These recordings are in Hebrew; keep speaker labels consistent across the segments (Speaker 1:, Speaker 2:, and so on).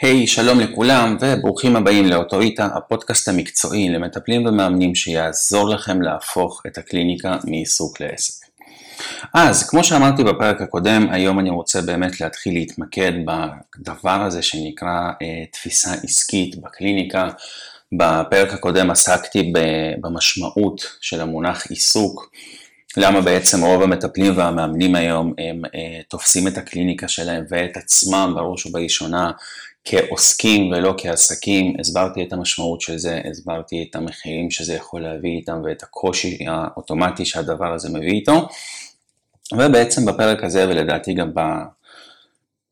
Speaker 1: היי, hey, שלום לכולם וברוכים הבאים לאוטוריטה, הפודקאסט המקצועי למטפלים ומאמנים שיעזור לכם להפוך את הקליניקה מעיסוק לעסק. אז, כמו שאמרתי בפרק הקודם, היום אני רוצה באמת להתחיל להתמקד בדבר הזה שנקרא אה, תפיסה עסקית בקליניקה. בפרק הקודם עסקתי במשמעות של המונח עיסוק. למה בעצם רוב המטפלים והמאמנים היום הם אה, תופסים את הקליניקה שלהם ואת עצמם בראש ובראשונה כעוסקים ולא כעסקים, הסברתי את המשמעות של זה, הסברתי את המחירים שזה יכול להביא איתם ואת הקושי האוטומטי שהדבר הזה מביא איתו. ובעצם בפרק הזה ולדעתי גם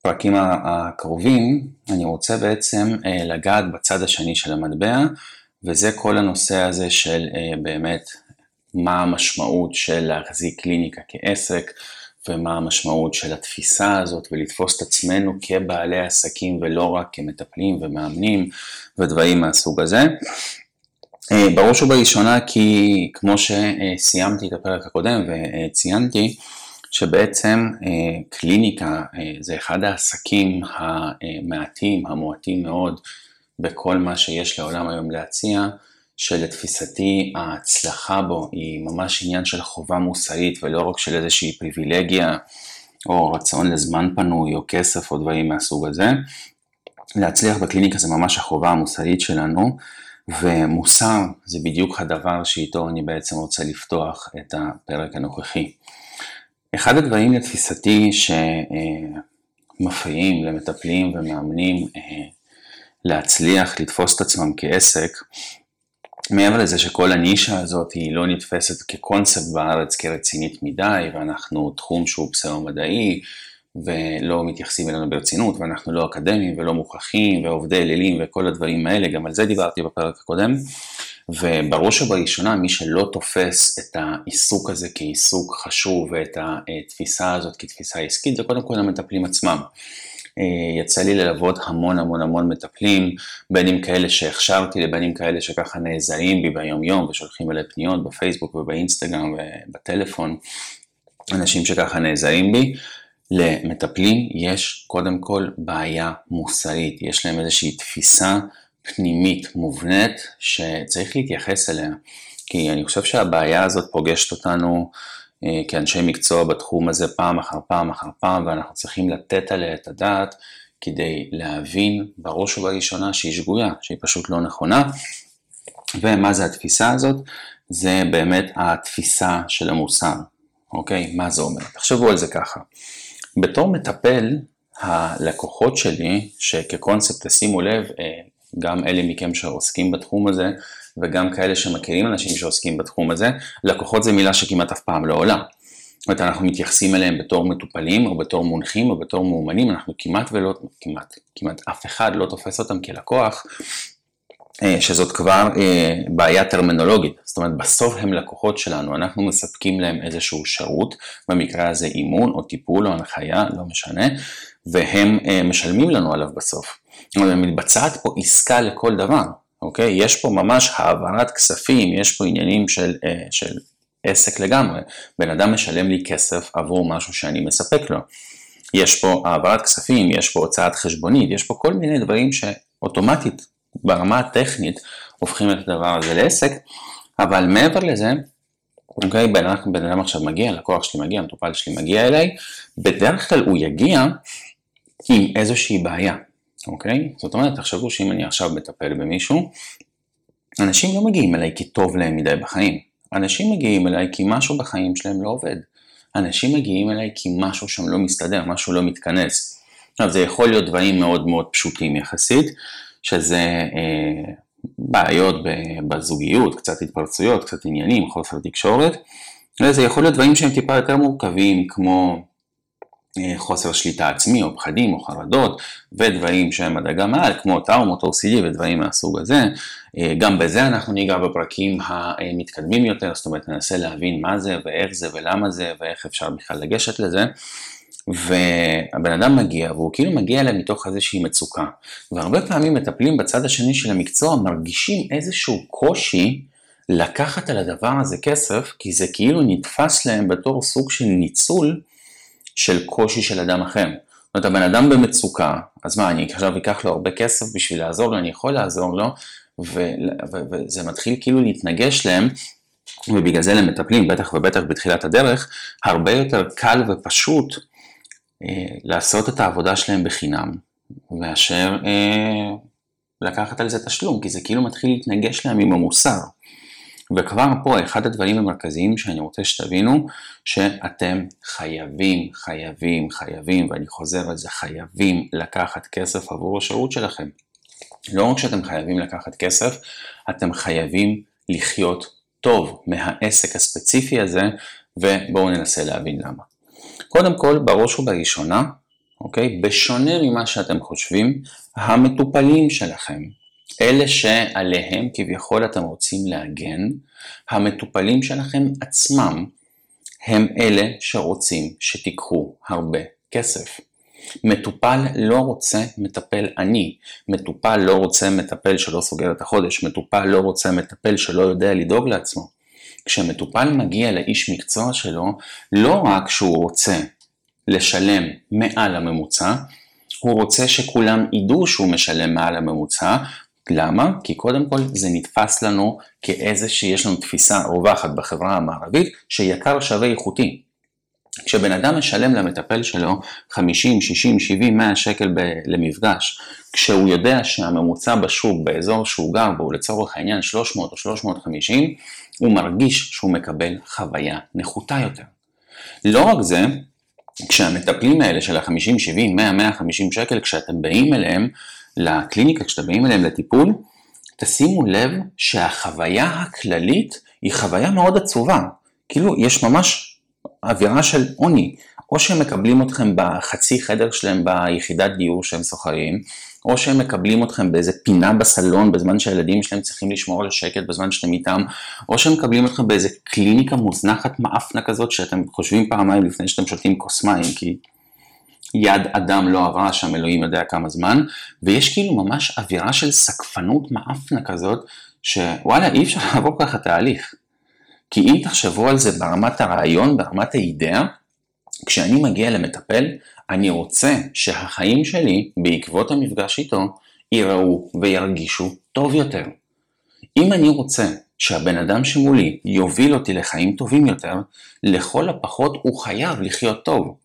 Speaker 1: בפרקים הקרובים, אני רוצה בעצם אה, לגעת בצד השני של המטבע, וזה כל הנושא הזה של אה, באמת מה המשמעות של להחזיק קליניקה כעסק, ומה המשמעות של התפיסה הזאת ולתפוס את עצמנו כבעלי עסקים ולא רק כמטפלים ומאמנים ודברים מהסוג הזה. אה, בראש ובראשונה כי כמו שסיימתי את הפרק הקודם וציינתי שבעצם אה, קליניקה אה, זה אחד העסקים המעטים, המועטים מאוד בכל מה שיש לעולם היום להציע שלתפיסתי ההצלחה בו היא ממש עניין של חובה מוסרית ולא רק של איזושהי פריבילגיה או רצון לזמן פנוי או כסף או דברים מהסוג הזה. להצליח בקליניקה זה ממש החובה המוסרית שלנו ומוסר זה בדיוק הדבר שאיתו אני בעצם רוצה לפתוח את הפרק הנוכחי. אחד הדברים לתפיסתי שמפריעים למטפלים ומאמנים אה, להצליח לתפוס את עצמם כעסק מעבר לזה שכל הנישה הזאת היא לא נתפסת כקונספט בארץ כרצינית מדי, ואנחנו תחום שהוא פסאו-מדעי, ולא מתייחסים אלינו ברצינות, ואנחנו לא אקדמיים ולא מוכרחים, ועובדי אלילים וכל הדברים האלה, גם על זה דיברתי בפרק הקודם. ובראש ובראשונה, מי שלא תופס את העיסוק הזה כעיסוק חשוב, ואת התפיסה הזאת כתפיסה עסקית, זה קודם כל המטפלים עצמם. אה, יצא לי ללוות המון המון המון מטפלים, בין אם כאלה שהכשרתי לבין אם כאלה שככה נעזרים בי ביום יום ושולחים אליי פניות בפייסבוק ובאינסטגרם ובטלפון, אנשים שככה נעזרים בי. למטפלים יש קודם כל בעיה מוסרית, יש להם איזושהי תפיסה פנימית מובנית שצריך להתייחס אליה, כי אני חושב שהבעיה הזאת פוגשת אותנו כאנשי מקצוע בתחום הזה פעם אחר פעם אחר פעם, ואנחנו צריכים לתת עליה את הדעת כדי להבין בראש ובראשונה שהיא שגויה, שהיא פשוט לא נכונה. ומה זה התפיסה הזאת? זה באמת התפיסה של המוסר, אוקיי? מה זה אומר? תחשבו על זה ככה. בתור מטפל, הלקוחות שלי, שכקונספט, תשימו לב, אה, גם אלה מכם שעוסקים בתחום הזה, וגם כאלה שמכירים אנשים שעוסקים בתחום הזה, לקוחות זה מילה שכמעט אף פעם לא עולה. זאת אומרת, אנחנו מתייחסים אליהם בתור מטופלים, או בתור מונחים, או בתור מאומנים, אנחנו כמעט ולא, כמעט, כמעט אף אחד לא תופס אותם כלקוח, אה, שזאת כבר אה, בעיה טרמינולוגית. זאת אומרת, בסוף הם לקוחות שלנו, אנחנו מספקים להם איזשהו שירות, במקרה הזה אימון, או טיפול, או הנחיה, לא משנה, והם אה, משלמים לנו עליו בסוף. מתבצעת פה עסקה לכל דבר. אוקיי? יש פה ממש העברת כספים, יש פה עניינים של, אה, של עסק לגמרי. בן אדם משלם לי כסף עבור משהו שאני מספק לו. יש פה העברת כספים, יש פה הוצאת חשבונית, יש פה כל מיני דברים שאוטומטית ברמה הטכנית הופכים את הדבר הזה לעסק, אבל מעבר לזה, אוקיי, בן בן אדם עכשיו מגיע, לקוח שלי מגיע, המטופל שלי מגיע אליי, בדרך כלל הוא יגיע עם איזושהי בעיה. אוקיי? זאת אומרת, תחשבו שאם אני עכשיו מטפל במישהו, אנשים לא מגיעים אליי כי טוב להם מדי בחיים. אנשים מגיעים אליי כי משהו בחיים שלהם לא עובד. אנשים מגיעים אליי כי משהו שם לא מסתדר, משהו לא מתכנס. עכשיו, זה יכול להיות דברים מאוד מאוד פשוטים יחסית, שזה אה, בעיות בזוגיות, קצת התפרצויות, קצת עניינים, חוסר תקשורת, וזה יכול להיות דברים שהם טיפה יותר מורכבים, כמו חוסר שליטה עצמי או פחדים או חרדות ודברים שהם הדאגה מעל כמו טראומות OCD ודברים מהסוג הזה. אה, גם בזה אנחנו ניגע בפרקים המתקדמים יותר, זאת אומרת ננסה להבין מה זה ואיך זה ולמה זה ואיך אפשר בכלל לגשת לזה. והבן אדם מגיע והוא כאילו מגיע אליהם מתוך איזושהי מצוקה. והרבה פעמים מטפלים בצד השני של המקצוע מרגישים איזשהו קושי לקחת על הדבר הזה כסף, כי זה כאילו נתפס להם בתור סוג של ניצול של קושי של אדם אחר. זאת אומרת, הבן אדם במצוקה, אז מה, אני עכשיו אקח לו הרבה כסף בשביל לעזור לו, אני יכול לעזור לו, וזה מתחיל כאילו להתנגש להם, ובגלל זה למטפלים, בטח ובטח בתחילת הדרך, הרבה יותר קל ופשוט אה, לעשות את העבודה שלהם בחינם, מאשר אה, לקחת על זה תשלום, כי זה כאילו מתחיל להתנגש להם עם המוסר. וכבר פה אחד הדברים המרכזיים שאני רוצה שתבינו, שאתם חייבים, חייבים, חייבים, ואני חוזר על זה, חייבים לקחת כסף עבור השירות שלכם. לא רק שאתם חייבים לקחת כסף, אתם חייבים לחיות טוב מהעסק הספציפי הזה, ובואו ננסה להבין למה. קודם כל, בראש ובראשונה, אוקיי? בשונה ממה שאתם חושבים, המטופלים שלכם, אלה שעליהם כביכול אתם רוצים להגן, המטופלים שלכם עצמם הם אלה שרוצים שתיקחו הרבה כסף. מטופל לא רוצה מטפל עני, מטופל לא רוצה מטפל שלא סוגר את החודש, מטופל לא רוצה מטפל שלא יודע לדאוג לעצמו. כשמטופל מגיע לאיש מקצוע שלו, לא רק שהוא רוצה לשלם מעל הממוצע, הוא רוצה שכולם ידעו שהוא משלם מעל הממוצע. למה? כי קודם כל זה נתפס לנו כאיזה שיש לנו תפיסה רווחת בחברה המערבית שיקר שווה איכותי. כשבן אדם משלם למטפל שלו 50, 60, 70, 100 שקל ב- למפגש, כשהוא יודע שהממוצע בשוק באזור שהוא גר בו, לצורך העניין 300 או 350, הוא מרגיש שהוא מקבל חוויה נחותה יותר. לא רק זה, כשהמטפלים האלה של ה-50, 70, 100, 150 שקל, כשאתם באים אליהם לקליניקה, כשאתם באים אליהם לטיפול, תשימו לב שהחוויה הכללית היא חוויה מאוד עצובה. כאילו, יש ממש אווירה של עוני. או שהם מקבלים אתכם בחצי חדר שלהם ביחידת דיור שהם שוכרים, או שהם מקבלים אתכם באיזה פינה בסלון בזמן שהילדים שלהם צריכים לשמור על השקט בזמן שאתם איתם, או שהם מקבלים אתכם באיזה קליניקה מוזנחת מאפנה כזאת שאתם חושבים פעמיים לפני שאתם שותים כוס מים, כי יד אדם לא עברה שם אלוהים יודע כמה זמן, ויש כאילו ממש אווירה של סקפנות מאפנה כזאת, שוואלה אי אפשר לעבור ככה תהליך. כי אם תחשבו על זה ברמת הרעיון, ברמת האידאה, כשאני מגיע למטפל, אני רוצה שהחיים שלי, בעקבות המפגש איתו, ייראו וירגישו טוב יותר. אם אני רוצה שהבן אדם שמולי יוביל אותי לחיים טובים יותר, לכל הפחות הוא חייב לחיות טוב.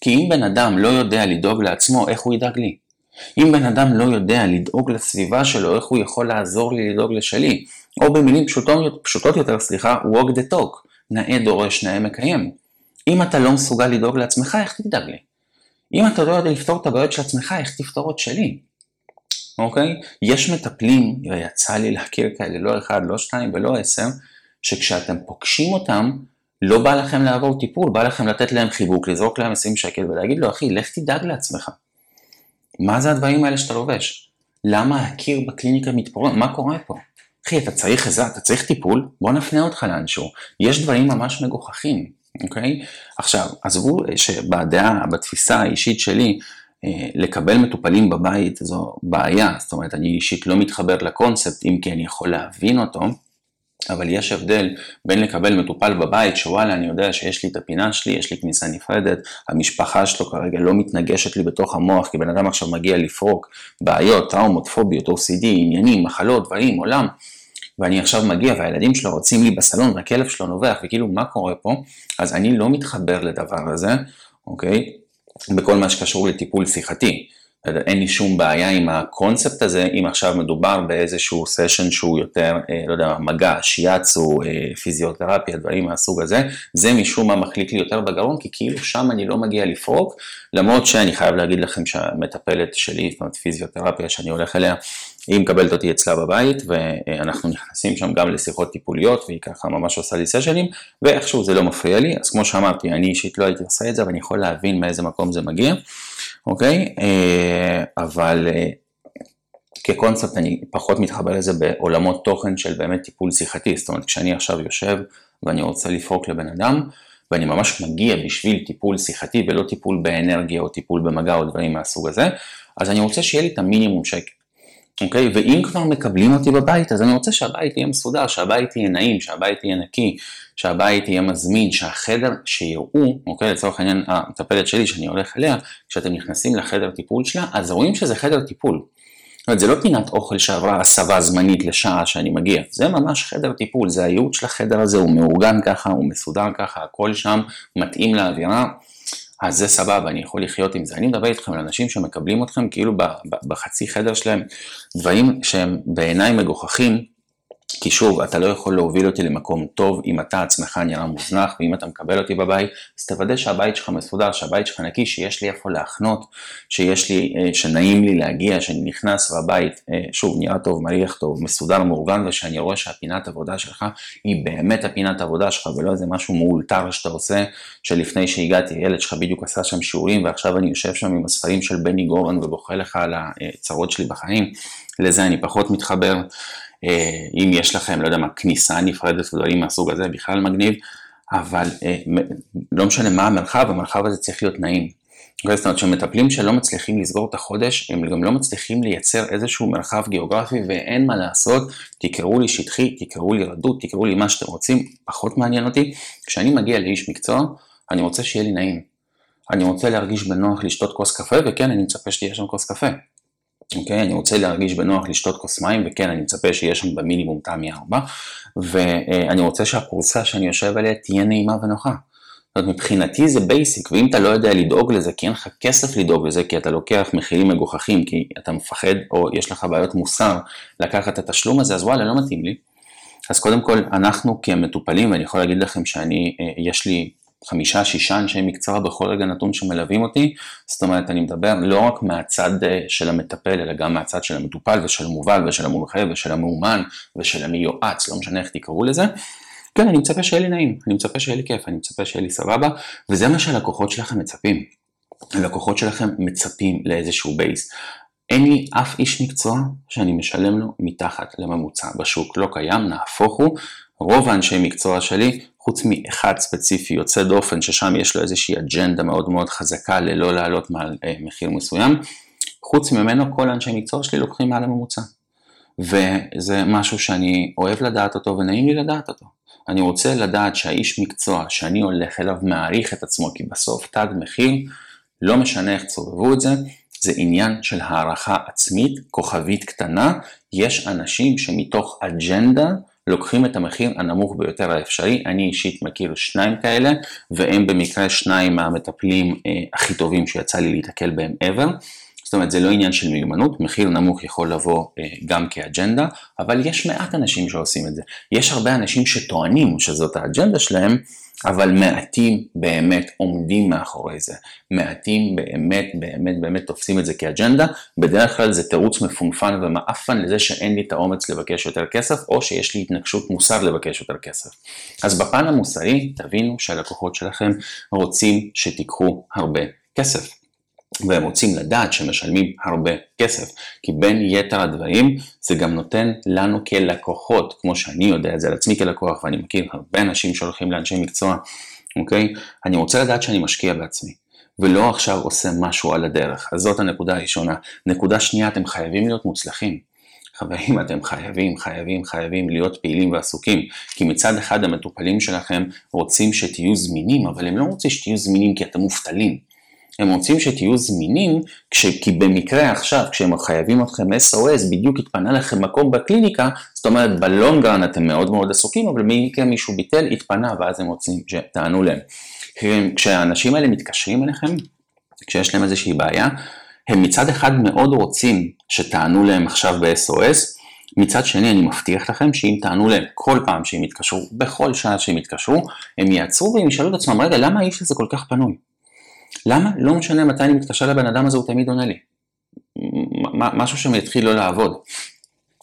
Speaker 1: כי אם בן אדם לא יודע לדאוג לעצמו, איך הוא ידאג לי? אם בן אדם לא יודע לדאוג לסביבה שלו, איך הוא יכול לעזור לי לדאוג לשלי? או במילים פשוטות, פשוטות יותר, סליחה, walk the talk, נאה דורש, נאה מקיים. אם אתה לא מסוגל לדאוג לעצמך, איך תדאג לי? אם אתה לא יודע לפתור את הבעיות של עצמך, איך תפתור את שלי? אוקיי? יש מטפלים, ויצא לי להכיר כאלה, לא אחד, לא שתיים ולא עשר, שכשאתם פוגשים אותם, לא בא לכם לעבור טיפול, בא לכם לתת להם חיבוק, לזרוק להם 20 שקל ולהגיד לו, אחי, לך תדאג לעצמך. מה זה הדברים האלה שאתה לובש? למה הקיר בקליניקה מתפורר? מה קורה פה? אחי, אתה צריך עזרה, אתה צריך טיפול, בוא נפנה אותך לאנשהו. יש דברים ממש מגוחכים. אוקיי? עכשיו, עזבו שבדעה, בתפיסה האישית שלי, אה, לקבל מטופלים בבית זו בעיה, זאת אומרת, אני אישית לא מתחבר לקונספט, אם כי אני יכול להבין אותו, אבל יש הבדל בין לקבל מטופל בבית, שוואלה, אני יודע שיש לי את הפינה שלי, יש לי כניסה נפרדת, המשפחה שלו כרגע לא מתנגשת לי בתוך המוח, כי בן אדם עכשיו מגיע לפרוק בעיות, טראומות, פוביות, OCD, עניינים, מחלות, דברים, עולם. ואני עכשיו מגיע והילדים שלו רוצים לי בסלון והכלב שלו נובח וכאילו מה קורה פה, אז אני לא מתחבר לדבר הזה, אוקיי? בכל מה שקשור לטיפול שיחתי. אין לי שום בעיה עם הקונספט הזה, אם עכשיו מדובר באיזשהו סשן שהוא יותר, אה, לא יודע, מגע, שיאצו, אה, פיזיותרפיה, דברים מהסוג הזה, זה משום מה מחליק לי יותר בגרון, כי כאילו שם אני לא מגיע לפרוק, למרות שאני חייב להגיד לכם שהמטפלת שלי, זאת אומרת פיזיותרפיה שאני הולך אליה, היא מקבלת אותי אצלה בבית, ואנחנו נכנסים שם גם לשיחות טיפוליות, והיא ככה ממש עושה לי סשנים, ואיכשהו זה לא מפריע לי, אז כמו שאמרתי, אני אישית לא הייתי עושה את זה, אבל אני יכול להבין מאיזה מקום זה מגיע, אוקיי? אה, אבל אה, כקונספט אני פחות מתחבר לזה בעולמות תוכן של באמת טיפול שיחתי, זאת אומרת, כשאני עכשיו יושב ואני רוצה לפרוק לבן אדם, ואני ממש מגיע בשביל טיפול שיחתי ולא טיפול באנרגיה או טיפול במגע או דברים מהסוג הזה, אז אני רוצה שיהיה לי את המינימום שקט. אוקיי? ואם כבר מקבלים אותי בבית, אז אני רוצה שהבית יהיה מסודר, שהבית יהיה נעים, שהבית יהיה נקי, שהבית יהיה מזמין, שהחדר שיראו, אוקיי? לצורך העניין המטפלת שלי שאני הולך אליה, כשאתם נכנסים לחדר טיפול שלה, אז רואים שזה חדר טיפול. זאת אומרת, זה לא פינת אוכל שעברה הסבה זמנית לשעה שאני מגיע, זה ממש חדר טיפול, זה הייעוד של החדר הזה, הוא מאורגן ככה, הוא מסודר ככה, הכל שם מתאים לאווירה. אז זה סבבה, אני יכול לחיות עם זה. אני מדבר איתכם על אנשים שמקבלים אתכם כאילו בחצי חדר שלהם דברים שהם בעיניי מגוחכים, כי שוב, אתה לא יכול להוביל אותי למקום טוב אם אתה עצמך נראה מוזנח, ואם אתה מקבל אותי בבית, אז תוודא שהבית שלך מסודר, שהבית שלך נקי, שיש לי איפה להחנות, שיש לי, אה, שנעים לי להגיע, שאני נכנס והבית, אה, שוב, נראה טוב, מריח טוב, מסודר, מאורגן, ושאני רואה שהפינת עבודה שלך היא באמת הפינת עבודה שלך, ולא איזה משהו מאולתר שאתה עושה, שלפני שהגעתי, הילד שלך בדיוק עשה שם שיעורים, ועכשיו אני יושב שם עם הספרים של בני גורן ובוכה לך על הצרות שלי בחיים, לזה אני פחות מתחבר. אה, אם יש לכם, לא יודע מה, כניסה נפרדת ודברים מהסוג הזה, בכלל מגניב, אבל אה, לא משנה מה המרחב, המרחב הזה צריך להיות נעים. אוקיי? זאת אומרת שמטפלים שלא מצליחים לסגור את החודש, הם גם לא מצליחים לייצר איזשהו מרחב גיאוגרפי ואין מה לעשות, תקראו לי שטחי, תקראו לי רדוד, תקראו לי מה שאתם רוצים, פחות מעניין אותי. כשאני מגיע לאיש מקצוע, אני רוצה שיהיה לי נעים. אני רוצה להרגיש בנוח לשתות כוס קפה, וכן, אני מצפה שתהיה שם כוס קפה. אוקיי? אני רוצה להרגיש בנוח לשתות כוס מים, וכן, אני מצפה שיהיה שם במינימום תמי 4, ואני רוצה שהכורסה שאני יושב עליה תהיה נעימה ונוחה. זאת אומרת, מבחינתי זה basic, ואם אתה לא יודע לדאוג לזה, כי אין לך כסף לדאוג לזה, כי אתה לוקח מחירים מגוחכים, כי אתה מפחד, או יש לך בעיות מוסר לקחת את התשלום הזה, אז וואלה, לא מתאים לי. אז קודם כל, אנחנו כמטופלים, ואני יכול להגיד לכם שאני, אה, יש לי חמישה, שישה אנשי מקצוע בכל רגע נתון שמלווים אותי, זאת אומרת, אני מדבר לא רק מהצד אה, של המטפל, אלא גם מהצד של המטופל ושל המובל ושל המומחה ושל המאומן ושל המיועץ, לא משנה איך תקראו לזה. כן, אני מצפה שיהיה לי נעים, אני מצפה שיהיה לי כיף, אני מצפה שיהיה לי סבבה, וזה מה שהלקוחות שלכם מצפים. הלקוחות שלכם מצפים לאיזשהו בייס. אין לי אף איש מקצוע שאני משלם לו מתחת לממוצע בשוק, לא קיים, נהפוך הוא, רוב האנשי מקצוע שלי חוץ מאחד ספציפי יוצא דופן, ששם יש לו איזושהי אג'נדה מאוד מאוד חזקה ללא לעלות מעל אה, מחיר מסוים, חוץ ממנו כל האנשי מקצוע שלי לוקחים מעל הממוצע. וזה משהו שאני אוהב לדעת אותו ונעים לי לדעת אותו. אני רוצה לדעת שהאיש מקצוע שאני הולך אליו מעריך את עצמו, כי בסוף תג מחיר, לא משנה איך צורבו את זה, זה עניין של הערכה עצמית, כוכבית קטנה, יש אנשים שמתוך אג'נדה לוקחים את המחיר הנמוך ביותר האפשרי, אני אישית מכיר שניים כאלה, והם במקרה שניים מהמטפלים אה, הכי טובים שיצא לי להתקל בהם ever. זאת אומרת, זה לא עניין של מיומנות, מחיר נמוך יכול לבוא אה, גם כאג'נדה, אבל יש מעט אנשים שעושים את זה. יש הרבה אנשים שטוענים שזאת האג'נדה שלהם, אבל מעטים באמת עומדים מאחורי זה. מעטים באמת באמת באמת תופסים את זה כאג'נדה, בדרך כלל זה תירוץ מפונפן ומעפן לזה שאין לי את האומץ לבקש יותר כסף, או שיש לי התנגשות מוסר לבקש יותר כסף. אז בפן המוסרי, תבינו שהלקוחות שלכם רוצים שתיקחו הרבה כסף. והם רוצים לדעת שמשלמים הרבה כסף, כי בין יתר הדברים זה גם נותן לנו כלקוחות, כמו שאני יודע את זה על עצמי כלקוח, ואני מכיר הרבה אנשים שהולכים לאנשי מקצוע, אוקיי? אני רוצה לדעת שאני משקיע בעצמי, ולא עכשיו עושה משהו על הדרך, אז זאת הנקודה הראשונה. נקודה שנייה, אתם חייבים להיות מוצלחים. חברים, אתם חייבים, חייבים, חייבים להיות פעילים ועסוקים, כי מצד אחד המטופלים שלכם רוצים שתהיו זמינים, אבל הם לא רוצים שתהיו זמינים כי אתם מובטלים. הם רוצים שתהיו זמינים, כש, כי במקרה עכשיו, כשהם חייבים אתכם SOS, בדיוק התפנה לכם מקום בקליניקה, זאת אומרת בלונגרן אתם מאוד מאוד עסוקים, אבל במקרה מישהו ביטל, התפנה, ואז הם רוצים שתענו להם. כשהאנשים האלה מתקשרים אליכם, כשיש להם איזושהי בעיה, הם מצד אחד מאוד רוצים שתענו להם עכשיו ב-SOS, מצד שני אני מבטיח לכם שאם תענו להם כל פעם שהם יתקשרו, בכל שעה שהם יתקשרו, הם יעצרו והם ישאלו את עצמם, רגע, למה האיש הזה כל כך פנוי? למה? לא משנה מתי אני מתקשר לבן אדם הזה, הוא תמיד עונה לי. משהו שם יתחיל לא לעבוד,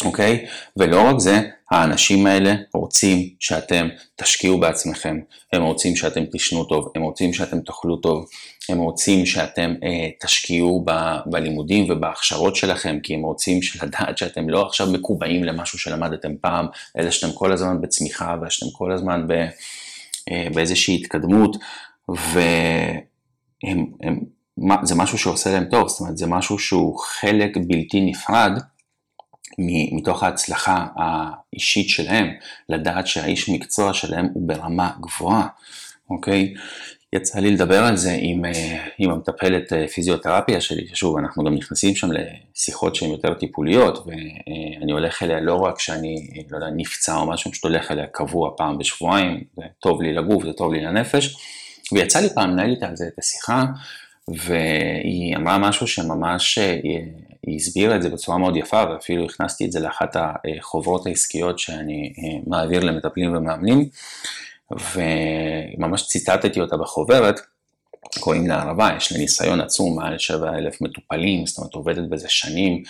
Speaker 1: אוקיי? ולא רק זה, האנשים האלה רוצים שאתם תשקיעו בעצמכם, הם רוצים שאתם תשנו טוב, הם רוצים שאתם תאכלו טוב, הם רוצים שאתם אה, תשקיעו ב, בלימודים ובהכשרות שלכם, כי הם רוצים לדעת שאתם לא עכשיו מקובעים למשהו שלמדתם פעם, אלא שאתם כל הזמן בצמיחה ושאתם כל הזמן ב, אה, באיזושהי התקדמות, ו... הם, הם, זה משהו שעושה להם טוב, זאת אומרת זה משהו שהוא חלק בלתי נפרד מתוך ההצלחה האישית שלהם, לדעת שהאיש מקצוע שלהם הוא ברמה גבוהה, אוקיי? יצא לי לדבר על זה עם, אה, עם המטפלת אה, פיזיותרפיה שלי, ששוב, אנחנו גם נכנסים שם לשיחות שהן יותר טיפוליות, ואני הולך אליה לא רק כשאני, לא יודע, נפצע או משהו, פשוט הולך אליה קבוע פעם בשבועיים, זה טוב לי לגוף, זה טוב לי לנפש, ויצא לי פעם לנהל איתה על זה את השיחה, והיא אמרה משהו שממש, אה, היא הסבירה את זה בצורה מאוד יפה, ואפילו הכנסתי את זה לאחת החוברות העסקיות שאני מעביר למטפלים ומאמנים. וממש ציטטתי אותה בחוברת, קוראים לה ערבה, יש לה ניסיון עצום, מעל 7,000 מטופלים, זאת אומרת עובדת בזה שנים, אה,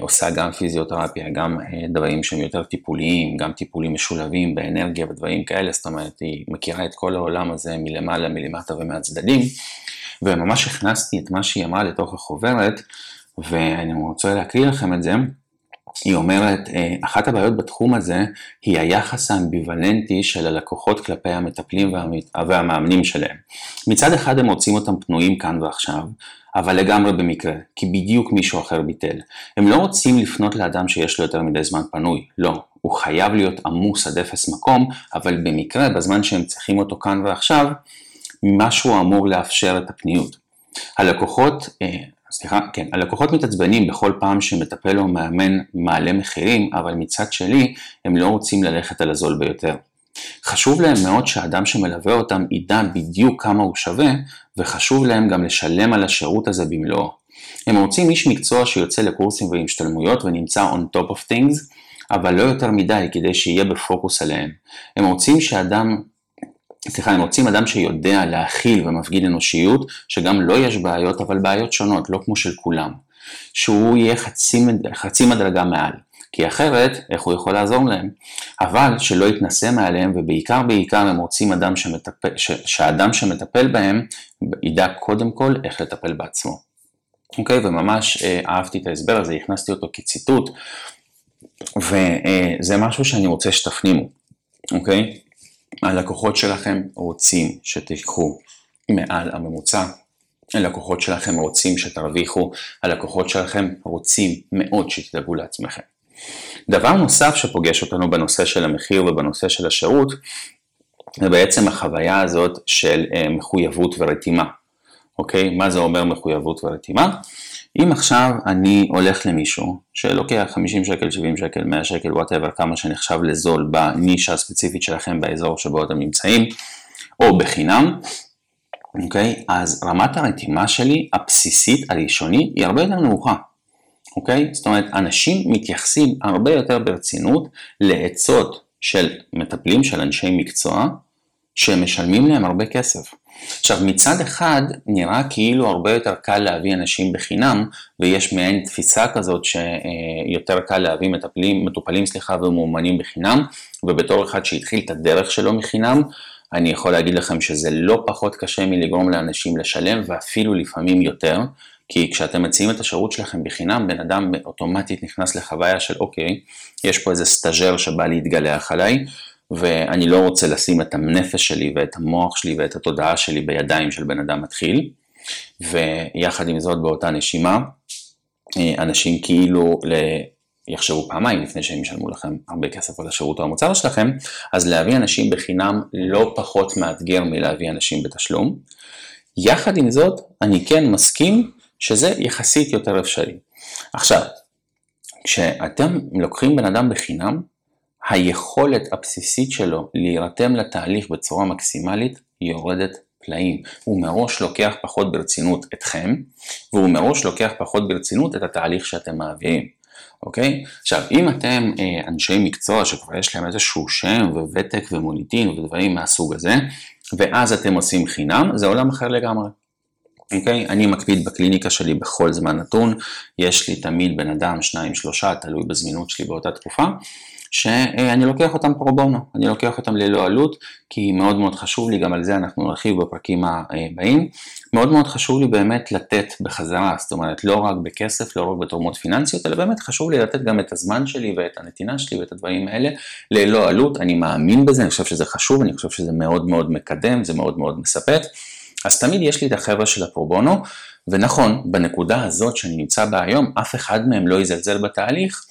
Speaker 1: עושה גם פיזיותרפיה, גם אה, דברים שהם יותר טיפוליים, גם טיפולים משולבים באנרגיה ודברים כאלה, זאת אומרת היא מכירה את כל העולם הזה מלמעלה, מלמטה ומהצדדים, וממש הכנסתי את מה שהיא אמרה לתוך החוברת, ואני רוצה להקריא לכם את זה. היא אומרת, אה, אחת הבעיות בתחום הזה היא היחס האמביוולנטי של הלקוחות כלפי המטפלים והמאמנים שלהם. מצד אחד הם מוצאים אותם פנויים כאן ועכשיו, אבל לגמרי במקרה, כי בדיוק מישהו אחר ביטל. הם לא רוצים לפנות לאדם שיש לו יותר מדי זמן פנוי, לא. הוא חייב להיות עמוס עד אפס מקום, אבל במקרה, בזמן שהם צריכים אותו כאן ועכשיו, משהו אמור לאפשר את הפניות. הלקוחות, אה, סליחה, כן, הלקוחות מתעצבנים בכל פעם שמטפל או מאמן מעלה מחירים, אבל מצד שלי הם לא רוצים ללכת על הזול ביותר. חשוב להם מאוד שהאדם שמלווה אותם ידע בדיוק כמה הוא שווה, וחשוב להם גם לשלם על השירות הזה במלואו. הם רוצים איש מקצוע שיוצא לקורסים והשתלמויות ונמצא on top of things, אבל לא יותר מדי כדי שיהיה בפוקוס עליהם. הם רוצים שאדם סליחה, הם רוצים אדם שיודע להכיל ומפגין אנושיות, שגם לו לא יש בעיות, אבל בעיות שונות, לא כמו של כולם. שהוא יהיה חצי, חצי מדרגה מעל. כי אחרת, איך הוא יכול לעזור להם? אבל שלא יתנשא מעליהם, ובעיקר בעיקר הם רוצים אדם שמטפל, ש, שהאדם שמטפל בהם ידע קודם כל איך לטפל בעצמו. אוקיי? וממש אה, אהבתי את ההסבר הזה, הכנסתי אותו כציטוט, וזה משהו שאני רוצה שתפנימו, אוקיי? הלקוחות שלכם רוצים שתיקחו מעל הממוצע, הלקוחות שלכם רוצים שתרוויחו, הלקוחות שלכם רוצים מאוד שתדאגו לעצמכם. דבר נוסף שפוגש אותנו בנושא של המחיר ובנושא של השירות, זה בעצם החוויה הזאת של אה, מחויבות ורתימה. אוקיי? מה זה אומר מחויבות ורתימה? אם עכשיו אני הולך למישהו שלוקח 50 שקל, 70 שקל, 100 שקל, וואטאבר, כמה שנחשב לזול בנישה הספציפית שלכם באזור שבו אתם נמצאים, או בחינם, אוקיי? אז רמת הרתימה שלי, הבסיסית, הראשונית, היא הרבה יותר נמוכה. אוקיי? זאת אומרת, אנשים מתייחסים הרבה יותר ברצינות לעצות של מטפלים, של אנשי מקצוע, שמשלמים להם הרבה כסף. עכשיו מצד אחד נראה כאילו הרבה יותר קל להביא אנשים בחינם ויש מעין תפיסה כזאת שיותר קל להביא מטפלים, מטופלים סליחה ומאומנים בחינם ובתור אחד שהתחיל את הדרך שלו מחינם אני יכול להגיד לכם שזה לא פחות קשה מלגרום לאנשים לשלם ואפילו לפעמים יותר כי כשאתם מציעים את השירות שלכם בחינם, בן אדם אוטומטית נכנס לחוויה של אוקיי, יש פה איזה סטאג'ר שבא להתגלח עליי, ואני לא רוצה לשים את הנפש שלי ואת המוח שלי ואת התודעה שלי בידיים של בן אדם מתחיל, ויחד עם זאת באותה נשימה, אה, אנשים כאילו יחשבו פעמיים לפני שהם ישלמו לכם הרבה כסף על השירות או המוצר שלכם, אז להביא אנשים בחינם לא פחות מאתגר מלהביא אנשים בתשלום. יחד עם זאת, אני כן מסכים שזה יחסית יותר אפשרי. עכשיו, כשאתם לוקחים בן אדם בחינם, היכולת הבסיסית שלו להירתם לתהליך בצורה מקסימלית יורדת פלאים. הוא מראש לוקח פחות ברצינות אתכם, והוא מראש לוקח פחות ברצינות את התהליך שאתם מעבירים. אוקיי? עכשיו, אם אתם אה, אנשי מקצוע שכבר יש להם איזשהו שם וותק ומוניטין ודברים מהסוג הזה, ואז אתם עושים חינם, זה עולם אחר לגמרי. אוקיי? אני מקפיד בקליניקה שלי בכל זמן נתון, יש לי תמיד בן אדם, שניים, שלושה, תלוי בזמינות שלי באותה תקופה, שאני לוקח אותם פרו בונו, אני לוקח אותם ללא עלות, כי מאוד מאוד חשוב לי, גם על זה אנחנו נרחיב בפרקים הבאים, מאוד מאוד חשוב לי באמת לתת בחזרה, זאת אומרת לא רק בכסף, לא רק בתרומות פיננסיות, אלא באמת חשוב לי לתת גם את הזמן שלי ואת הנתינה שלי ואת הדברים האלה ללא עלות, אני מאמין בזה, אני חושב שזה חשוב, אני חושב שזה מאוד מאוד מקדם, זה מאוד מאוד מספק. אז תמיד יש לי את החבר'ה של ה pro bono, ונכון, בנקודה הזאת שאני נמצא בה היום, אף אחד מהם לא יזלזל בתהליך,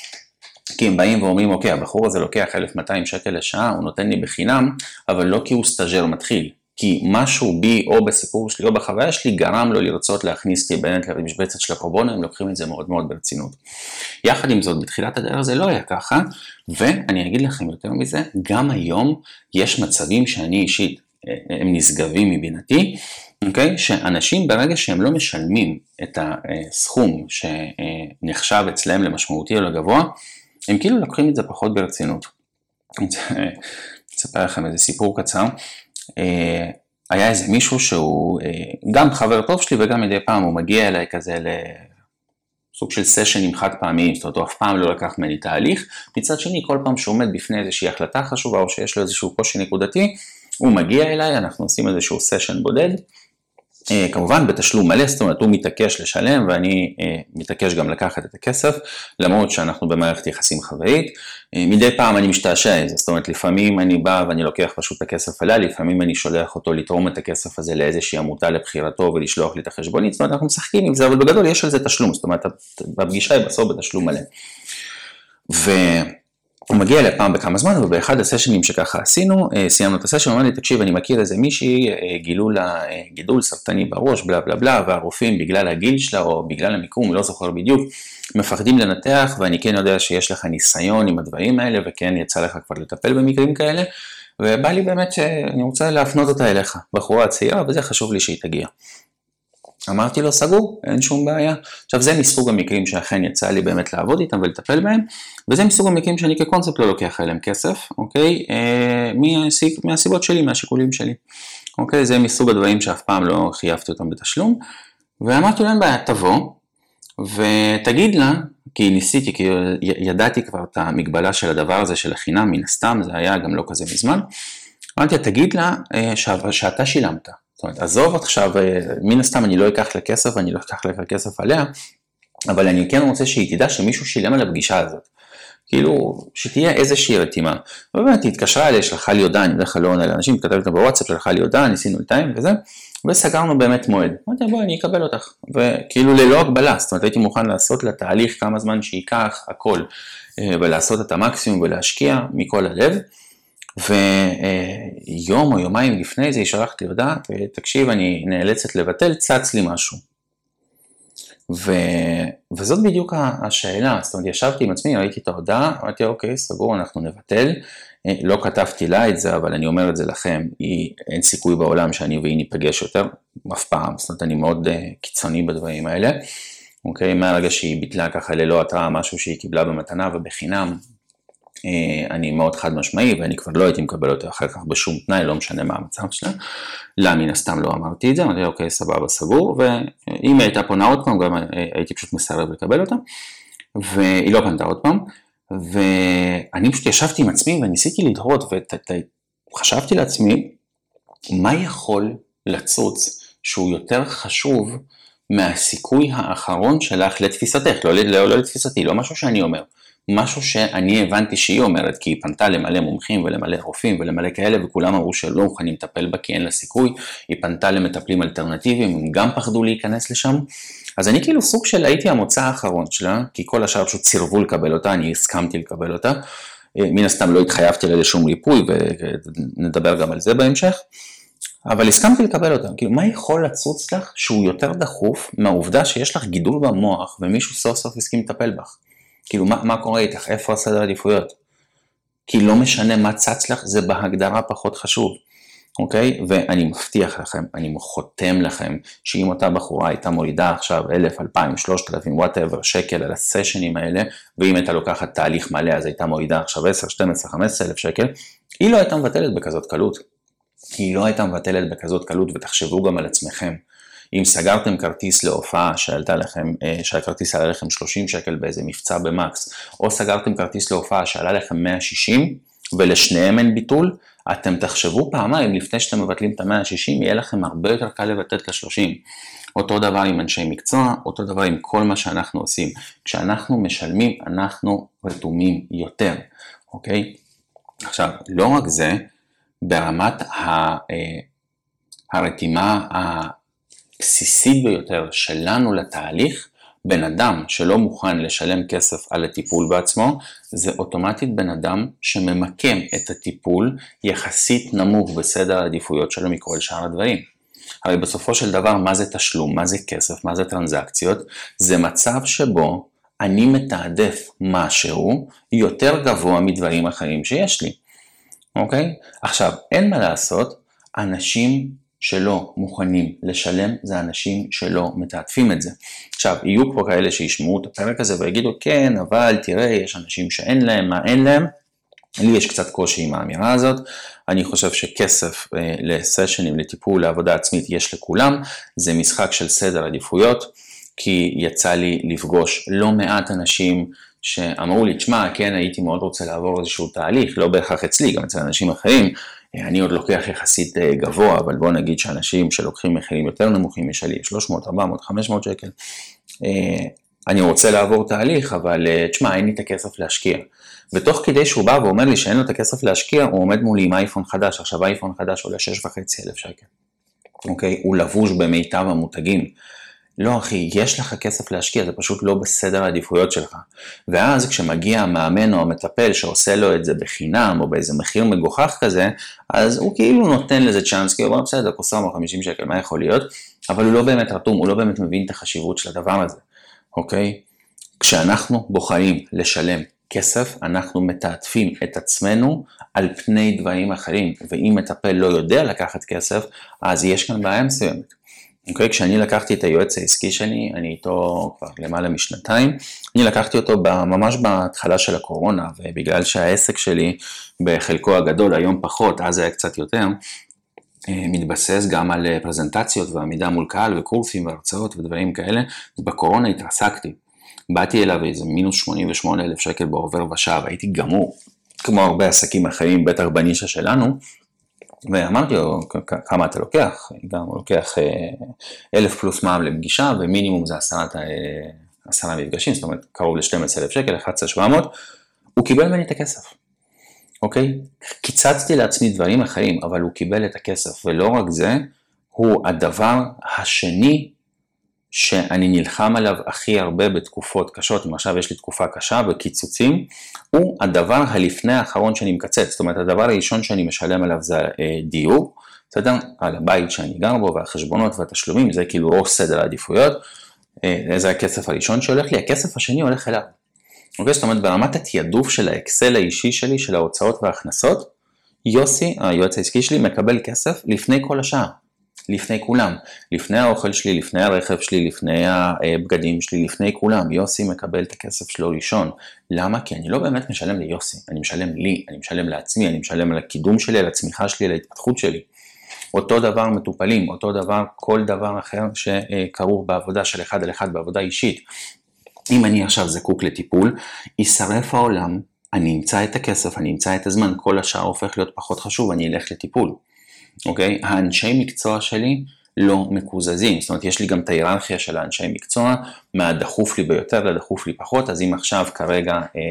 Speaker 1: כי הם באים ואומרים, אוקיי, הבחור הזה לוקח 1,200 שקל לשעה, הוא נותן לי בחינם, אבל לא כי הוא סטאג'ר מתחיל, כי משהו בי או בסיפור שלי או בחוויה שלי גרם לו לרצות להכניס באמת למשבצת של ה pro bono, הם לוקחים את זה מאוד מאוד ברצינות. יחד עם זאת, בתחילת הדרך זה לא היה ככה, ואני אגיד לכם יותר מזה, גם היום יש מצבים שאני אישית, אה, הם נשגבים מבינתי, אוקיי? שאנשים ברגע שהם לא משלמים את הסכום שנחשב אצלם למשמעותי או לגבוה, הם כאילו לוקחים את זה פחות ברצינות. אספר לכם איזה סיפור קצר. אה, היה איזה מישהו שהוא אה, גם חבר טוב שלי וגם מדי פעם הוא מגיע אליי כזה לסוג של סשנים חד פעמיים, זאת אומרת הוא אף פעם לא לקח ממני תהליך, מצד שני כל פעם שהוא עומד בפני איזושהי החלטה חשובה או שיש לו איזשהו קושי נקודתי, הוא מגיע אליי, אנחנו עושים איזשהו סשן בודד, כמובן בתשלום מלא, זאת אומרת הוא מתעקש לשלם ואני אה, מתעקש גם לקחת את הכסף, למרות שאנחנו במערכת יחסים חוואית. אה, מדי פעם אני משתעשע עם זה, זאת אומרת לפעמים אני בא ואני לוקח פשוט את הכסף עליה, לפעמים אני שולח אותו לתרום את הכסף הזה לאיזושהי עמותה לבחירתו ולשלוח לי את החשבונית, זאת אומרת אנחנו משחקים עם זה, אבל בגדול יש על זה תשלום, זאת אומרת הפגישה היא בסוף בתשלום מלא. ו... הוא מגיע אליי פעם בכמה זמן, ובאחד הסשנים שככה עשינו, אה, סיימנו את הסשן, הוא אומר לי, תקשיב, אני מכיר איזה מישהי, אה, גילו לה אה, גידול סרטני בראש, בלה בלה בלה, והרופאים בגלל הגיל שלה, או בגלל המיקום, לא זוכר בדיוק, מפחדים לנתח, ואני כן יודע שיש לך ניסיון עם הדברים האלה, וכן יצא לך כבר לטפל במקרים כאלה, ובא לי באמת שאני רוצה להפנות אותה אליך, בחורה צעירה, וזה חשוב לי שהיא תגיע. אמרתי לו, סגור, אין שום בעיה. עכשיו זה מסוג המקרים שאכן יצא לי באמת לעבוד איתם ולטפל בהם, וזה מסוג המקרים שאני כקונספט לא לוקח אליהם כסף, אוקיי? אה, מהסיב, מהסיבות שלי, מהשיקולים שלי. אוקיי? זה מסוג הדברים שאף פעם לא חייבתי אותם בתשלום, ואמרתי להם בעיה, תבוא, ותגיד לה, כי ניסיתי, כי ידעתי כבר את המגבלה של הדבר הזה של החינם, מן הסתם, זה היה גם לא כזה מזמן. אמרתי לה, תגיד לה אה, שאתה שילמת. זאת אומרת, עזוב עכשיו, אה, מן הסתם אני לא אקח לה כסף ואני לא אקח לה כסף עליה, אבל אני כן רוצה שהיא תדע שמישהו שילם על הפגישה הזאת. כאילו, שתהיה איזושהי רתימה. ובאמת היא התקשרה אליה, שלחה לי הודעה, אני בדרך כלל לא עונה לאנשים, כתבתי בוואטסאפ, שלחה לי הודעה, ניסינו לתאם וזה, וסגרנו באמת מועד. אמרתי בואי אני אקבל אותך. וכאילו ללא הגבלה, זאת אומרת הייתי מוכן לעשות לה תהליך כמה זמן שייקח, הכל, אה, ולעשות את המקסימום ולהשקיע מכל הלב. ויום או יומיים לפני זה היא שלחת לי הודעה, תקשיב, אני נאלצת לבטל, צץ לי משהו. ו... וזאת בדיוק השאלה, זאת אומרת, ישבתי עם עצמי, ראיתי את ההודעה, אמרתי, אוקיי, סגור, אנחנו נבטל. אה, לא כתבתי לה את זה, אבל אני אומר את זה לכם, היא, אין סיכוי בעולם שאני והיא ניפגש יותר, אף פעם, זאת אומרת, אני מאוד uh, קיצוני בדברים האלה. אוקיי, מהרגע שהיא ביטלה ככה ללא התראה משהו שהיא קיבלה במתנה ובחינם, אה, אני מאוד חד משמעי ואני כבר לא הייתי מקבל אותה אחר כך בשום תנאי, לא משנה מה המצב שלה. לה מן הסתם לא אמרתי את זה, אמרתי אוקיי סבבה סגור, ואם הייתה פונה עוד פעם גם הייתי פשוט מסרב לקבל אותה, והיא לא פנתה עוד פעם, ואני פשוט ישבתי עם עצמי וניסיתי לדהות וחשבתי לעצמי, מה יכול לצוץ שהוא יותר חשוב מהסיכוי האחרון שלך לתפיסתך, לא, לא, לא לתפיסתי, לא משהו שאני אומר. משהו שאני הבנתי שהיא אומרת, כי היא פנתה למלא מומחים ולמלא רופאים ולמלא כאלה, וכולם אמרו שלא מוכנים לטפל בה כי אין לה סיכוי, היא פנתה למטפלים אלטרנטיביים, הם גם פחדו להיכנס לשם. אז אני כאילו סוג של הייתי המוצא האחרון שלה, כי כל השאר פשוט סירבו לקבל אותה, אני הסכמתי לקבל אותה. אה, מן הסתם לא התחייבתי לה לשום ריפוי, ונדבר גם על זה בהמשך. אבל הסכמתי לקבל אותה, כאילו מה יכול לצוץ לך שהוא יותר דחוף מהעובדה שיש לך גידול במוח ומישהו סוף סוף הסכים לטפל בך. כאילו, מה, מה קורה איתך? איפה הסדר עדיפויות? כי לא משנה מה צץ לך, זה בהגדרה פחות חשוב, אוקיי? ואני מבטיח לכם, אני חותם לכם, שאם אותה בחורה הייתה מורידה עכשיו אלף, אלפיים, שלושת אלפים, whatever, שקל על הסשנים האלה, ואם הייתה לוקחת תהליך מלא, אז הייתה מורידה עכשיו עשר, שתים עשרה, חמש עשרה אלף שקל, היא לא הייתה מבטלת בכזאת קלות. היא לא הייתה מבטלת בכזאת קלות, ותחשבו גם על עצמכם. אם סגרתם כרטיס להופעה שעלתה לכם, אה, שהכרטיס עלה לכם 30 שקל באיזה מבצע במקס, או סגרתם כרטיס להופעה שעלה לכם 160 ולשניהם אין ביטול, אתם תחשבו פעמיים לפני שאתם מבטלים את ה-160, יהיה לכם הרבה יותר קל לבטל את ה-30. אותו דבר עם אנשי מקצוע, אותו דבר עם כל מה שאנחנו עושים. כשאנחנו משלמים, אנחנו רתומים יותר, אוקיי? עכשיו, לא רק זה, ברמת ה, אה, הרתימה הבסיסית ביותר שלנו לתהליך, בן אדם שלא מוכן לשלם כסף על הטיפול בעצמו, זה אוטומטית בן אדם שממקם את הטיפול יחסית נמוך בסדר העדיפויות שלו מכל שאר הדברים. הרי בסופו של דבר, מה זה תשלום, מה זה כסף, מה זה טרנזקציות? זה מצב שבו אני מתעדף משהו יותר גבוה מדברים אחרים שיש לי, אוקיי? עכשיו, אין מה לעשות, אנשים שלא מוכנים לשלם זה אנשים שלא מתעדפים את זה. עכשיו, יהיו פה כאלה שישמעו את הפרק הזה ויגידו, כן, אבל תראה, יש אנשים שאין להם, מה אין להם? לי יש קצת קושי עם האמירה הזאת, אני חושב שכסף אה, לסשנים, לטיפול, לעבודה עצמית יש לכולם, זה משחק של סדר עדיפויות, כי יצא לי לפגוש לא מעט אנשים שאמרו לי, תשמע, כן, הייתי מאוד רוצה לעבור איזשהו תהליך, לא בהכרח אצלי, גם אצל אנשים אחרים, אני עוד לוקח יחסית אה, גבוה, אבל בוא נגיד שאנשים שלוקחים מחירים יותר נמוכים, יש לי 300, 400, 500 שקל, אה, אני רוצה לעבור תהליך, אבל אה, תשמע, אין לי את הכסף להשקיע. ותוך כדי שהוא בא ואומר לי שאין לו את הכסף להשקיע, הוא עומד מולי עם אייפון חדש, עכשיו אייפון חדש עולה 6.5 אלף שקל, אוקיי? הוא לבוש במיטב המותגים. לא אחי, יש לך כסף להשקיע, זה פשוט לא בסדר העדיפויות שלך. ואז כשמגיע המאמן או המטפל שעושה לו את זה בחינם או באיזה מחיר מגוחך כזה, אז הוא כאילו נותן לזה צ'אנס, כי הוא אומר בסדר, קוסם או 50 שקל, מה יכול להיות? אבל הוא לא באמת רתום, הוא לא באמת מבין את החשיבות של הדבר הזה, אוקיי? כשאנחנו בוחרים לשלם כסף, אנחנו מתעטפים את עצמנו על פני דברים אחרים, ואם מטפל לא יודע לקחת כסף, אז יש כאן בעיה מסוימת. אוקיי? כשאני לקחתי את היועץ העסקי שלי, אני איתו כבר למעלה משנתיים, אני לקחתי אותו ממש בהתחלה של הקורונה, ובגלל שהעסק שלי בחלקו הגדול, היום פחות, אז היה קצת יותר, אה, מתבסס גם על אה, פרזנטציות ועמידה מול קהל וקורסים והרצאות ודברים כאלה, בקורונה התרסקתי. באתי אליו איזה מינוס 88 אלף שקל בעובר ושב, הייתי גמור, כמו הרבה עסקים אחרים, בטח בנישה שלנו, ואמרתי לו, כמה אתה לוקח? גם הוא לוקח אה, אלף פלוס מע"מ לפגישה, ומינימום זה עשרת, עשרה מפגשים, זאת אומרת קרוב ל-12 אלף שקל, 11,700, הוא קיבל ממני את הכסף, אוקיי? קיצצתי לעצמי דברים אחרים, אבל הוא קיבל את הכסף, ולא רק זה, הוא הדבר השני שאני נלחם עליו הכי הרבה בתקופות קשות, אם עכשיו יש לי תקופה קשה וקיצוצים, הוא הדבר הלפני האחרון שאני מקצץ, זאת אומרת הדבר הראשון שאני משלם עליו זה אה, דיור, בסדר? על הבית שאני גר בו והחשבונות והתשלומים, זה כאילו ראש סדר העדיפויות, אה, זה הכסף הראשון שהולך לי, הכסף השני הולך אליו. אוקיי? זאת אומרת ברמת התעדוף של האקסל האישי שלי, של ההוצאות וההכנסות, יוסי, היועץ העסקי שלי, מקבל כסף לפני כל השאר. לפני כולם, לפני האוכל שלי, לפני הרכב שלי, לפני הבגדים שלי, לפני כולם. יוסי מקבל את הכסף שלו ראשון. למה? כי אני לא באמת משלם ליוסי, אני משלם לי, אני משלם לעצמי, אני משלם על הקידום שלי, על הצמיחה שלי, על ההתפתחות שלי. אותו דבר מטופלים, אותו דבר כל דבר אחר שכרוך בעבודה של אחד על אחד, בעבודה אישית. אם אני עכשיו זקוק לטיפול, יישרף העולם, אני אמצא את הכסף, אני אמצא את הזמן, כל השאר הופך להיות פחות חשוב, אני אלך לטיפול. אוקיי? האנשי מקצוע שלי לא מקוזזים, זאת אומרת יש לי גם את ההיררכיה של האנשי מקצוע, מהדחוף לי ביותר לדחוף לי פחות, אז אם עכשיו כרגע אה,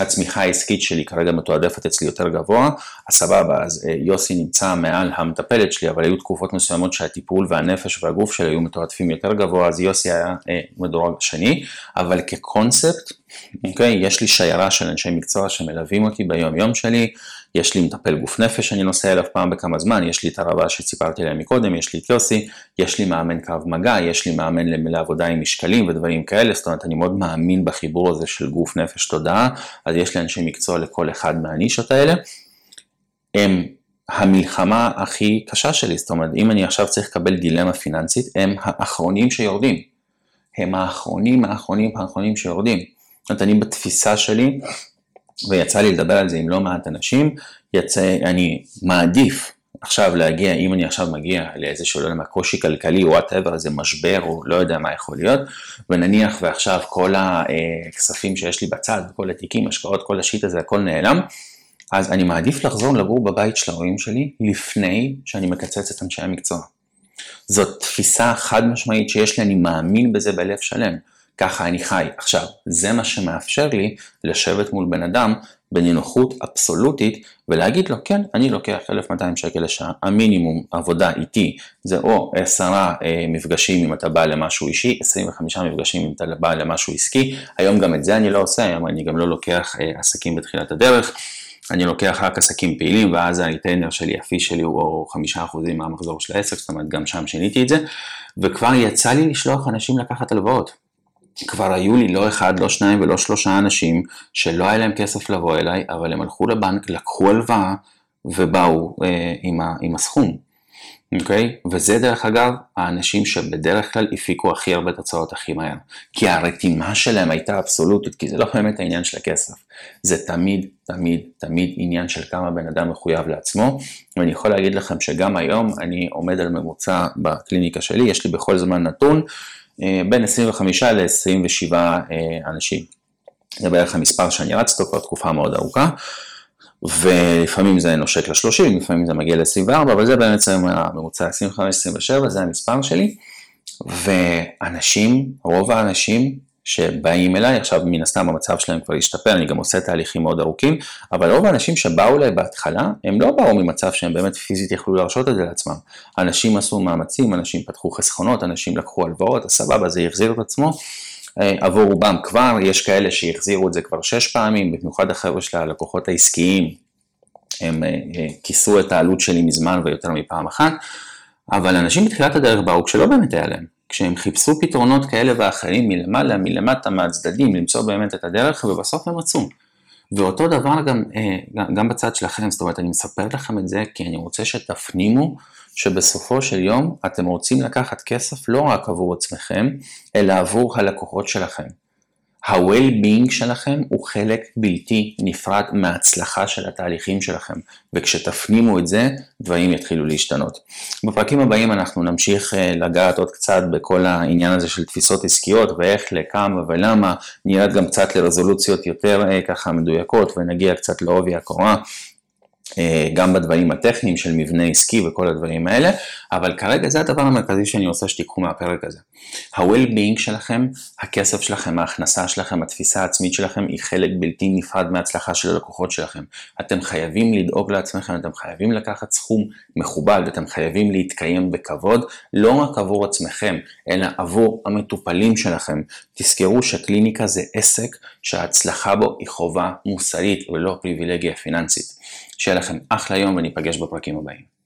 Speaker 1: הצמיחה העסקית שלי כרגע מתועדפת אצלי יותר גבוה, אז סבבה, אז אה, יוסי נמצא מעל המטפלת שלי, אבל היו תקופות מסוימות שהטיפול והנפש והגוף שלי היו מתועדפים יותר גבוה, אז יוסי היה אה, מדורג שני, אבל כקונספט, אוקיי, יש לי שיירה של אנשי מקצוע שמלווים אותי ביום יום שלי, יש לי מטפל גוף נפש שאני נוסע אליו פעם בכמה זמן, יש לי את הרבה שסיפרתי להם מקודם, יש לי את יוסי, יש לי מאמן קרב מגע, יש לי מאמן לעבודה עם משקלים ודברים כאלה, זאת אומרת אני מאוד מאמין בחיבור הזה של גוף נפש תודעה, אז יש לי אנשי מקצוע לכל אחד מהנישות האלה. הם המלחמה הכי קשה שלי, זאת אומרת אם אני עכשיו צריך לקבל דילמה פיננסית, הם האחרונים שיורדים. הם האחרונים, האחרונים, האחרונים שיורדים. זאת אומרת, אני בתפיסה שלי ויצא לי לדבר על זה עם לא מעט אנשים, יצא, אני מעדיף עכשיו להגיע, אם אני עכשיו מגיע לאיזשהו, לא יודע מה, קושי כלכלי, whatever, איזה משבר, או לא יודע מה יכול להיות, ונניח ועכשיו כל הכספים שיש לי בצד, כל התיקים, השקעות, כל ה shit הזה, הכל נעלם, אז אני מעדיף לחזור לגור בבית של ההורים שלי לפני שאני מקצץ את אנשי המקצוע. זאת תפיסה חד משמעית שיש לי, אני מאמין בזה בלב שלם. ככה אני חי. עכשיו, זה מה שמאפשר לי לשבת מול בן אדם בנינוחות אבסולוטית ולהגיד לו כן אני לוקח 1200 שקל לשעה המינימום עבודה איתי זה או 10 אה, מפגשים אם אתה בא למשהו אישי 25 מפגשים אם אתה בא למשהו עסקי היום גם את זה אני לא עושה היום אני גם לא לוקח אה, עסקים בתחילת הדרך אני לוקח רק עסקים פעילים ואז הריטיינר שלי, הפי שלי הוא חמישה אחוזים מהמחזור של העסק, זאת אומרת גם שם שיניתי את זה, וכבר יצא לי לשלוח אנשים לקחת הלוואות. כבר היו לי לא אחד, לא שניים ולא שלושה אנשים שלא היה להם כסף לבוא אליי, אבל הם הלכו לבנק, לקחו הלוואה ובאו אה, עם, ה, עם הסכום. אוקיי? Okay? וזה דרך אגב האנשים שבדרך כלל הפיקו הכי הרבה תוצאות הכי מהר. כי הרתימה שלהם הייתה אבסולוטית, כי זה לא באמת העניין של הכסף. זה תמיד, תמיד, תמיד עניין של כמה בן אדם מחויב לעצמו. ואני יכול להגיד לכם שגם היום אני עומד על ממוצע בקליניקה שלי, יש לי בכל זמן נתון בין 25 ל-27 אה, אנשים. זה בערך המספר שאני רץ אותו כבר תקופה מאוד ארוכה. ולפעמים זה נושק ל-30, לפעמים זה מגיע ל-24, אבל זה באמת הממוצע 25-27, זה המספר שלי. ואנשים, רוב האנשים שבאים אליי, עכשיו מן הסתם המצב שלהם כבר השתפר, אני גם עושה תהליכים מאוד ארוכים, אבל רוב האנשים שבאו אליי בהתחלה, הם לא באו ממצב שהם באמת פיזית יכלו להרשות את זה לעצמם. אנשים עשו מאמצים, אנשים פתחו חסכונות, אנשים לקחו הלוואות, סבבה, זה החזיר את עצמו. אה, עבור רובם כבר, יש כאלה שהחזירו את זה כבר שש פעמים, במיוחד החבר'ה של הלקוחות העסקיים, הם אה, אה, כיסו את העלות שלי מזמן ויותר מפעם אחת, אבל אנשים בתחילת הדרך באו כשלא באמת היה להם, כשהם חיפשו פתרונות כאלה ואחרים מלמעלה, מלמטה, מהצדדים, למצוא באמת את הדרך, ובסוף הם מצאו. ואותו דבר גם, גם בצד שלכם, זאת אומרת, אני מספר לכם את זה כי אני רוצה שתפנימו שבסופו של יום אתם רוצים לקחת כסף לא רק עבור עצמכם, אלא עבור הלקוחות שלכם. ה-well-being שלכם הוא חלק בלתי נפרד מההצלחה של התהליכים שלכם, וכשתפנימו את זה, דברים יתחילו להשתנות. בפרקים הבאים אנחנו נמשיך אה, לגעת עוד קצת בכל העניין הזה של תפיסות עסקיות, ואיך, לכמה ולמה, נרד גם קצת לרזולוציות יותר אה, ככה מדויקות, ונגיע קצת לעובי הקורה. אה, גם בדברים הטכניים של מבנה עסקי וכל הדברים האלה, אבל כרגע זה הדבר המרכזי שאני רוצה שתיקחו מהפרק הזה. ה-well-being שלכם, הכסף שלכם, ההכנסה שלכם, התפיסה העצמית שלכם היא חלק בלתי נפרד מההצלחה של הלקוחות שלכם. אתם חייבים לדאוג לעצמכם, אתם חייבים לקחת סכום מכובד, אתם חייבים להתקיים בכבוד, לא רק עבור עצמכם, אלא עבור המטופלים שלכם. תזכרו שקליניקה זה עסק שההצלחה בו היא חובה מוסרית ולא פריבילגיה פיננסית. שיהיה לכם אחלה יום וניפגש בפרקים הבאים.